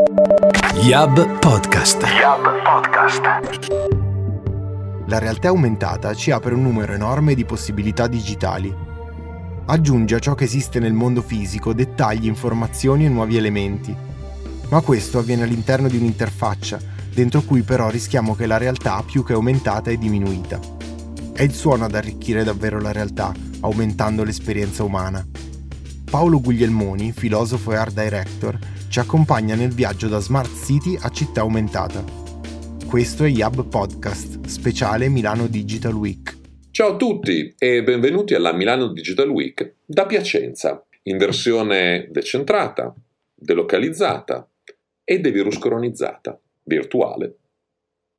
Yab Podcast. Yab Podcast. La realtà aumentata ci apre un numero enorme di possibilità digitali. Aggiunge a ciò che esiste nel mondo fisico dettagli, informazioni e nuovi elementi. Ma questo avviene all'interno di un'interfaccia, dentro cui però rischiamo che la realtà più che aumentata è diminuita. È il suono ad arricchire davvero la realtà, aumentando l'esperienza umana. Paolo Guglielmoni, filosofo e art director, ci accompagna nel viaggio da Smart City a città aumentata. Questo è Yab Podcast, speciale Milano Digital Week. Ciao a tutti e benvenuti alla Milano Digital Week da Piacenza, in versione decentrata, delocalizzata e deviruscoronizzata, virtuale.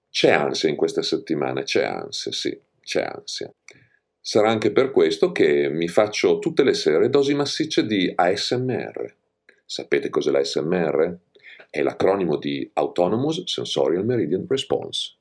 C'è ansia in queste settimane, c'è ansia, sì, c'è ansia. Sarà anche per questo che mi faccio tutte le sere dosi massicce di ASMR Sapete cos'è l'ASMR? È l'acronimo di Autonomous Sensorial Meridian Response.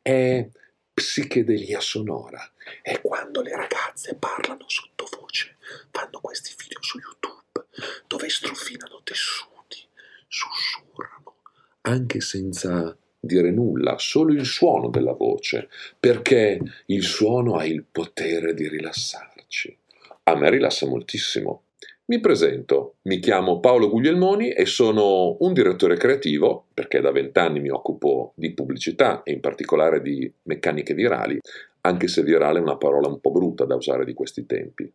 È psichedelia sonora. È quando le ragazze parlano sottovoce, fanno questi video su YouTube dove strofinano tessuti, sussurrano, anche senza dire nulla, solo il suono della voce, perché il suono ha il potere di rilassarci. A me rilassa moltissimo. Mi presento, mi chiamo Paolo Guglielmoni e sono un direttore creativo, perché da vent'anni mi occupo di pubblicità e in particolare di meccaniche virali, anche se virale è una parola un po' brutta da usare di questi tempi.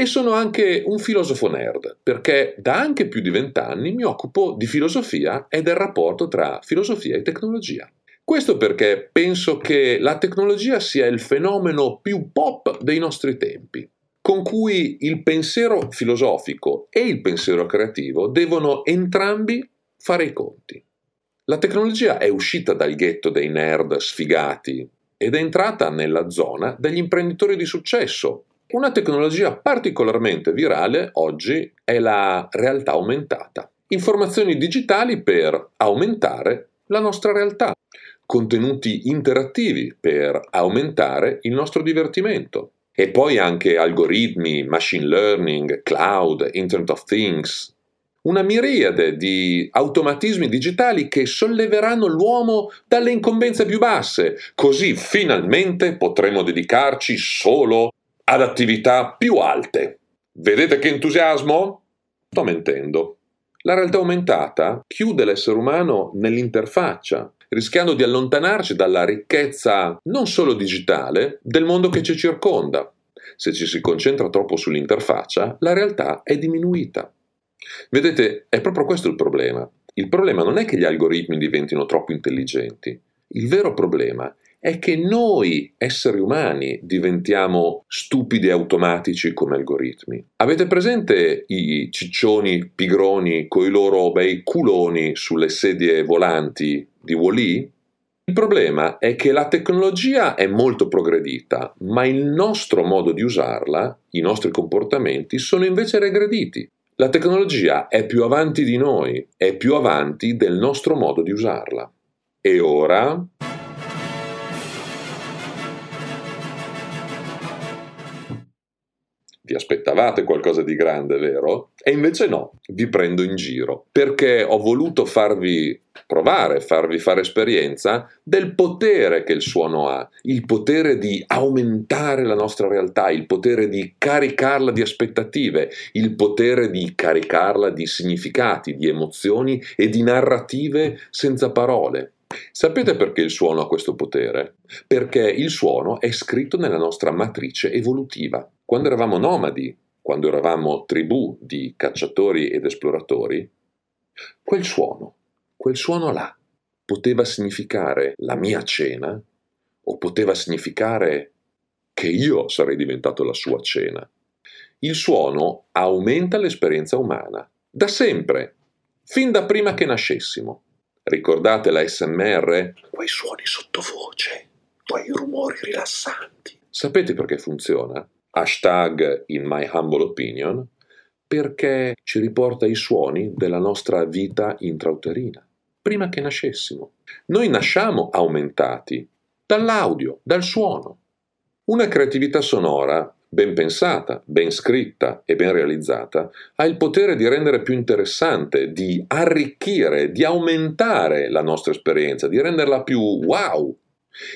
E sono anche un filosofo nerd, perché da anche più di vent'anni mi occupo di filosofia e del rapporto tra filosofia e tecnologia. Questo perché penso che la tecnologia sia il fenomeno più pop dei nostri tempi con cui il pensiero filosofico e il pensiero creativo devono entrambi fare i conti. La tecnologia è uscita dal ghetto dei nerd sfigati ed è entrata nella zona degli imprenditori di successo. Una tecnologia particolarmente virale oggi è la realtà aumentata. Informazioni digitali per aumentare la nostra realtà, contenuti interattivi per aumentare il nostro divertimento, e poi anche algoritmi, machine learning, cloud, Internet of Things, una miriade di automatismi digitali che solleveranno l'uomo dalle incombenze più basse, così finalmente potremo dedicarci solo ad attività più alte. Vedete che entusiasmo? Sto mentendo. La realtà aumentata chiude l'essere umano nell'interfaccia, rischiando di allontanarci dalla ricchezza non solo digitale del mondo che ci circonda. Se ci si concentra troppo sull'interfaccia, la realtà è diminuita. Vedete, è proprio questo il problema. Il problema non è che gli algoritmi diventino troppo intelligenti. Il vero problema è che noi, esseri umani, diventiamo stupidi e automatici come algoritmi. Avete presente i ciccioni pigroni coi loro bei culoni sulle sedie volanti di Wall-E? Il problema è che la tecnologia è molto progredita, ma il nostro modo di usarla, i nostri comportamenti, sono invece regrediti. La tecnologia è più avanti di noi, è più avanti del nostro modo di usarla. E ora... Vi aspettavate qualcosa di grande, vero? E invece no, vi prendo in giro, perché ho voluto farvi provare, farvi fare esperienza del potere che il suono ha, il potere di aumentare la nostra realtà, il potere di caricarla di aspettative, il potere di caricarla di significati, di emozioni e di narrative senza parole. Sapete perché il suono ha questo potere? Perché il suono è scritto nella nostra matrice evolutiva. Quando eravamo nomadi, quando eravamo tribù di cacciatori ed esploratori, quel suono, quel suono là, poteva significare la mia cena o poteva significare che io sarei diventato la sua cena. Il suono aumenta l'esperienza umana, da sempre, fin da prima che nascessimo. Ricordate la SMR? Quei suoni sottovoce, quei rumori rilassanti. Sapete perché funziona? Hashtag in my humble opinion, perché ci riporta i suoni della nostra vita intrauterina, prima che nascessimo. Noi nasciamo aumentati dall'audio, dal suono. Una creatività sonora ben pensata, ben scritta e ben realizzata, ha il potere di rendere più interessante, di arricchire, di aumentare la nostra esperienza, di renderla più wow.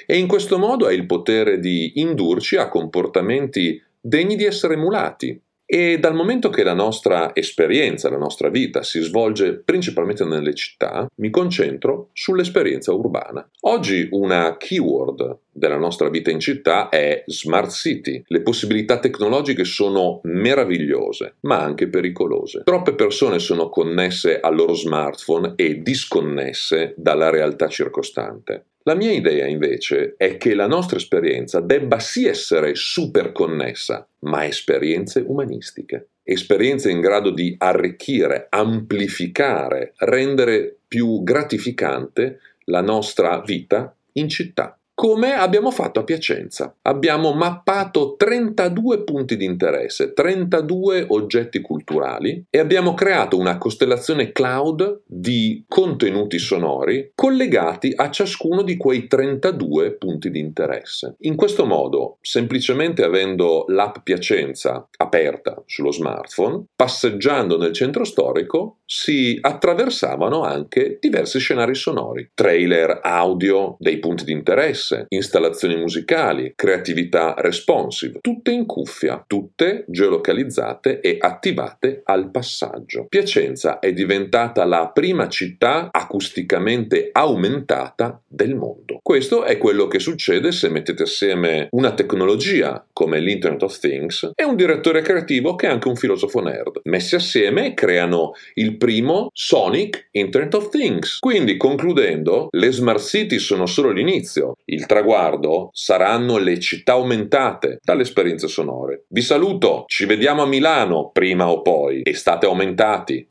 E in questo modo ha il potere di indurci a comportamenti degni di essere emulati, e dal momento che la nostra esperienza, la nostra vita si svolge principalmente nelle città, mi concentro sull'esperienza urbana. Oggi una keyword della nostra vita in città è smart city. Le possibilità tecnologiche sono meravigliose, ma anche pericolose. Troppe persone sono connesse al loro smartphone e disconnesse dalla realtà circostante. La mia idea invece è che la nostra esperienza debba sì essere super connessa, ma esperienze umanistiche, esperienze in grado di arricchire, amplificare, rendere più gratificante la nostra vita in città come abbiamo fatto a Piacenza. Abbiamo mappato 32 punti di interesse, 32 oggetti culturali e abbiamo creato una costellazione cloud di contenuti sonori collegati a ciascuno di quei 32 punti di interesse. In questo modo, semplicemente avendo l'app Piacenza aperta sullo smartphone, passeggiando nel centro storico, si attraversavano anche diversi scenari sonori, trailer audio dei punti di interesse, diverse, installazioni musicali, creatività responsive, tutte in cuffia, tutte geolocalizzate e attivate al passaggio. Piacenza è diventata la prima città acusticamente aumentata del mondo. Questo è quello che succede se mettete assieme una tecnologia come l'Internet of Things e un direttore creativo che è anche un filosofo nerd. Messi assieme creano il primo Sonic Internet of Things. Quindi, concludendo, le smart city sono solo l'inizio. Il traguardo saranno le città aumentate dalle esperienze sonore. Vi saluto, ci vediamo a Milano prima o poi e state aumentati.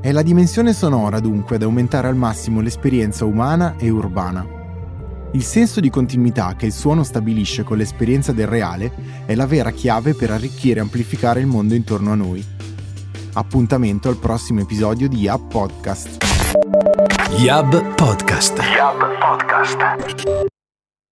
È la dimensione sonora dunque ad aumentare al massimo l'esperienza umana e urbana. Il senso di continuità che il suono stabilisce con l'esperienza del reale è la vera chiave per arricchire e amplificare il mondo intorno a noi. Appuntamento al prossimo episodio di Yab Podcast. Yab Podcast. Yab Podcast.